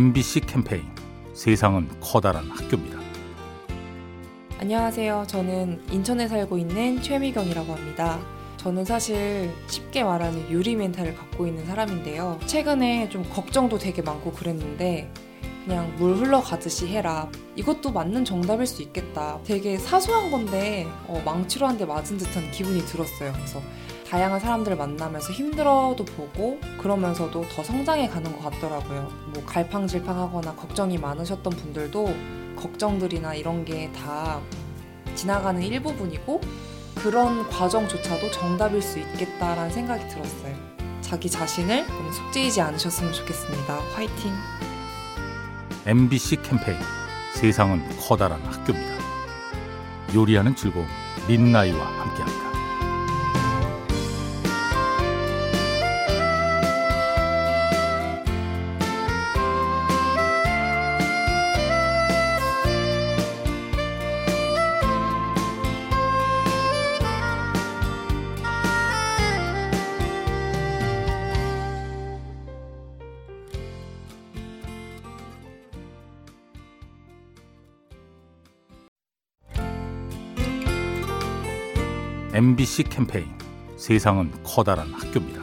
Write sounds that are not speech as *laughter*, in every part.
MBC 캠페인 세상은 커다란 학교입니다. 안녕하세요. 저는 인천에 살고 있는 최미경이라고 합니다. 저는 사실 쉽게 말하는 유리 멘탈을 갖고 있는 사람인데요. 최근에 좀 걱정도 되게 많고 그랬는데 그냥 물 흘러가듯이 해라. 이것도 맞는 정답일 수 있겠다. 되게 사소한 건데 어, 망치로 한 대 맞은 듯한 기분이 들었어요. 그래서 다양한 사람들을 만나면서 힘들어도 보고 그러면서도 더 성장해 가는 것 같더라고요. 뭐 갈팡질팡하거나 걱정이 많으셨던 분들도 걱정들이나 이런 게 다 지나가는 일부분이고 그런 과정조차도 정답일 수 있겠다라는 생각이 들었어요. 자기 자신을 속죄이지 않으셨으면 좋겠습니다. 화이팅! MBC 캠페인 세상은 커다란 학교입니다. 요리하는 즐거움 민나이와 함께합니다. MBC 캠페인 세상은 커다란 학교입니다.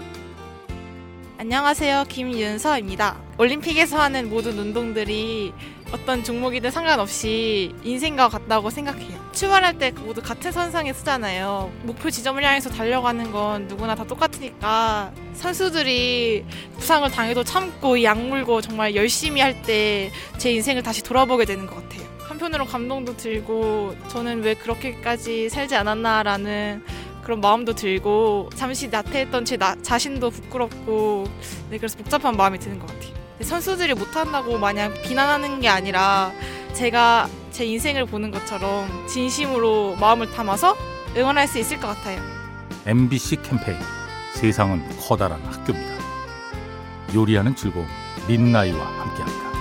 안녕하세요. 김윤서입니다. 올림픽에서 하는 모든 운동들이 어떤 종목이든 상관없이 인생과 같다고 생각해요. 출발할 때 모두 같은 선상에 서잖아요. 목표 지점을 향해서 달려가는 건 누구나 다 똑같으니까 선수들이 부상을 당해도 참고 약물고 정말 열심히 할 때 제 인생을 다시 돌아보게 되는 것 같아요. 한편으로 감동도 들고 저는 왜 그렇게까지 살지 않았나라는 그런 마음도 들고 잠시 나태했던 제 나, 자신도 부끄럽고 네, 그래서 복잡한 마음이 드는 것 같아요. 선수들이 못한다고 마냥 비난하는 게 아니라 제가 제 인생을 보는 것처럼 진심으로 마음을 담아서 응원할 수 있을 것 같아요. MBC 캠페인 세상은 커다란 학교입니다. 요리하는 즐거움 민나이와 함께합니다.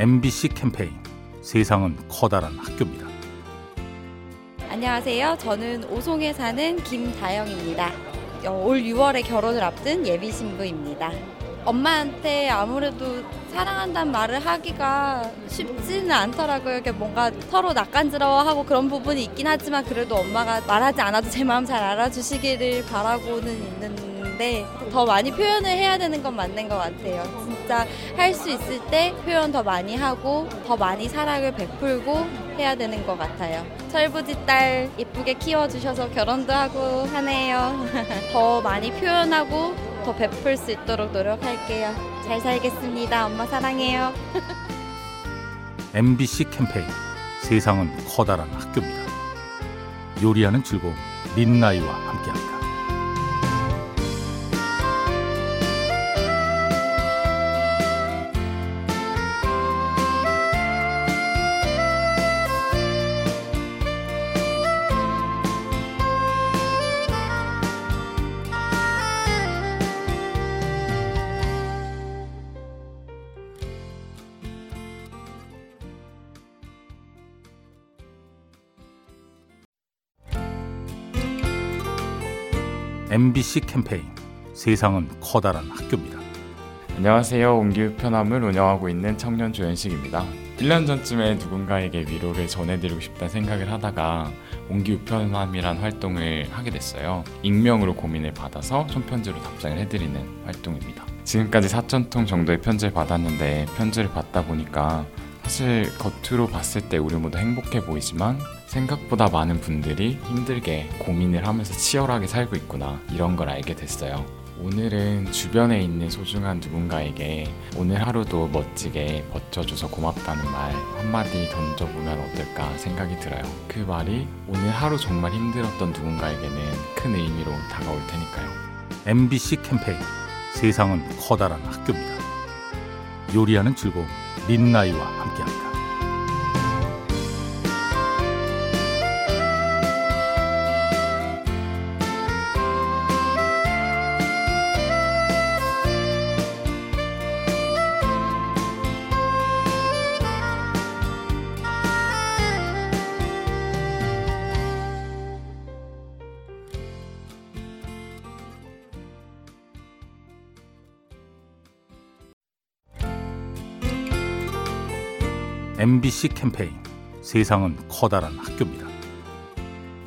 MBC 캠페인 세상은 커다란 학교입니다. 안녕하세요. 저는 오송에 사는 김다영입니다. 올 6월에 결혼을 앞둔 예비 신부입니다. 엄마한테 아무래도 사랑한다는 말을 하기가 쉽지는 않더라고요. 이렇게 뭔가 서로 낯간지러워하고 그런 부분이 있긴 하지만 그래도 엄마가 말하지 않아도 제 마음 잘 알아주시기를 바라고는 있는데 더 많이 표현을 해야 되는 건 맞는 것 같아요. 진짜 할수 있을 때 표현 더 많이 하고 더 많이 사랑을 베풀고 해야 되는 것 같아요. 철부지 딸 이쁘게 키워주셔서 결혼도 하고 하네요. *laughs* 더 많이 표현하고 더 베풀 수 있도록 노력할게요. 잘 살겠습니다. 엄마 사랑해요. *laughs* MBC 캠페인 세상은 커다란 학교입니다. 요리하는 즐거움 민나이와 함께합니다. MBC 캠페인 세상은 커다란 학교입니다. 안녕하세요. 옹기우 편함을 운영하고 있는 청년 조현식입니다. 1년 전쯤에 누군가에게 위로를 전해드리고 싶다는 생각을 하다가 옹기우 편함이란 활동을 하게 됐어요. 익명으로 고민을 받아서 손편지로 답장을 해드리는 활동입니다. 지금까지 4,000통 정도의 편지를 받았는데 편지를 받다 보니까 사실 겉으로 봤을 때 우리 모두 행복해 보이지만 생각보다 많은 분들이 힘들게 고민을 하면서 치열하게 살고 있구나 이런 걸 알게 됐어요. 오늘은 주변에 있는 소중한 누군가에게 오늘 하루도 멋지게 버텨줘서 고맙다는 말 한마디 던져보면 어떨까 생각이 들어요. 그 말이 오늘 하루 정말 힘들었던 누군가에게는 큰 의미로 다가올 테니까요. MBC 캠페인 세상은 커다란 학교입니다. 요리하는 즐거움 민나이와 함께합니다. MBC 캠페인 세상은 커다란 학교입니다.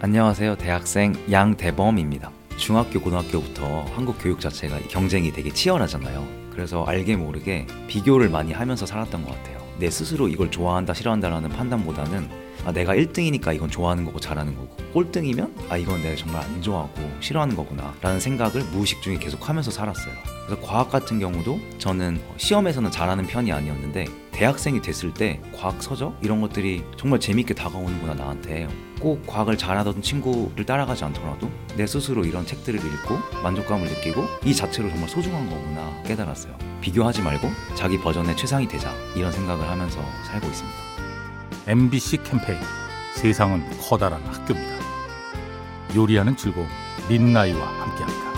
안녕하세요. 대학생 양대범입니다. 중학교, 고등학교부터 한국 교육 자체가 경쟁이 되게 치열하잖아요. 그래서 알게 모르게 비교를 많이 하면서 살았던 것 같아요. 내 스스로 이걸 좋아한다, 싫어한다라는 판단보다는 아, 내가 1등이니까 이건 좋아하는 거고 잘하는 거고 꼴등이면 아 이건 내가 정말 안 좋아하고 싫어하는 거구나 라는 생각을 무의식 중에 계속 하면서 살았어요. 그래서 과학 같은 경우도 저는 시험에서는 잘하는 편이 아니었는데 대학생이 됐을 때 과학 서적 이런 것들이 정말 재밌게 다가오는구나 나한테 꼭 과학을 잘하던 친구를 따라가지 않더라도 내 스스로 이런 책들을 읽고 만족감을 느끼고 이 자체로 정말 소중한 거구나 깨달았어요. 비교하지 말고 자기 버전의 최상이 되자 이런 생각을 하면서 살고 있습니다. MBC 캠페인 세상은 커다란 학교입니다. 요리하는 즐거움 민나이와 함께합니다.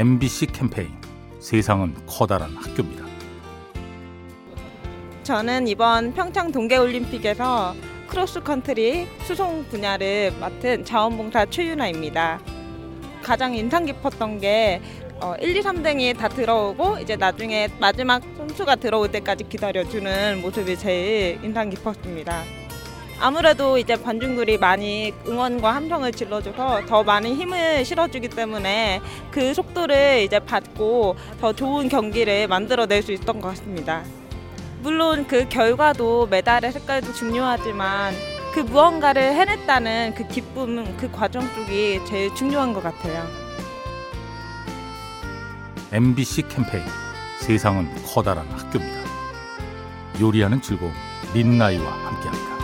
MBC 캠페인 세상은 커다란 학교입니다. 저는 이번 평창 동계올림픽에서 크로스컨트리 수송 분야를 맡은 자원봉사 최윤아입니다. 가장 인상 깊었던 게 어, 1, 2, 3등이 다 들어오고 이제 나중에 마지막 선수가 들어올 때까지 기다려주는 모습이 제일 인상 깊었습니다. 아무래도 이제 관중들이 많이 응원과 함성을 질러줘서 더 많은 힘을 실어주기 때문에 그 속도를 이제 받고 더 좋은 경기를 만들어낼 수 있었던 것 같습니다. 물론 그 결과도 메달의 색깔도 중요하지만 그 무언가를 해냈다는 그 기쁨, 그 과정 쪽이 제일 중요한 것 같아요. MBC 캠페인 세상은 커다란 학교입니다. 요리하는 즐거움 민나이와 함께합니다.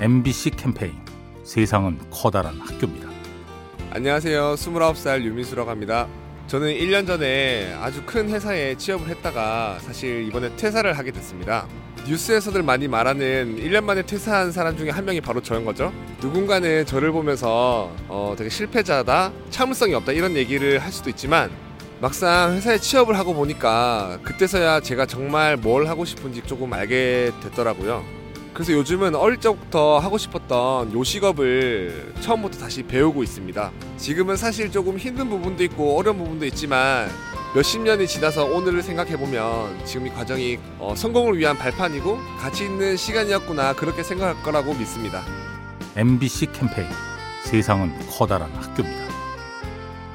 MBC 캠페인 세상은 커다란 학교입니다. 안녕하세요. 29살 유민수라고 합니다. 저는 1년 전에 아주 큰 회사에 취업을 했다가 사실 이번에 퇴사를 하게 됐습니다. 뉴스에서들 많이 말하는 1년 만에 퇴사한 사람 중에 한 명이 바로 저인 거죠. 누군가는 저를 보면서 어, 되게 실패자다, 참을성이 없다 이런 얘기를 할 수도 있지만 막상 회사에 취업을 하고 보니까 그때서야 제가 정말 뭘 하고 싶은지 조금 알게 됐더라고요. 그래서 요즘은 어릴 적부터 하고 싶었던 요식업을 처음부터 다시 배우고 있습니다. 지금은 사실 조금 힘든 부분도 있고 어려운 부분도 있지만 몇십 년이 지나서 오늘을 생각해보면 지금 이 과정이 어, 성공을 위한 발판이고 가치 있는 시간이었구나 그렇게 생각할 거라고 믿습니다. MBC 캠페인 세상은 커다란 학교입니다.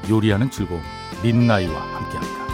요리하는 즐거움 민나이와 함께합니다.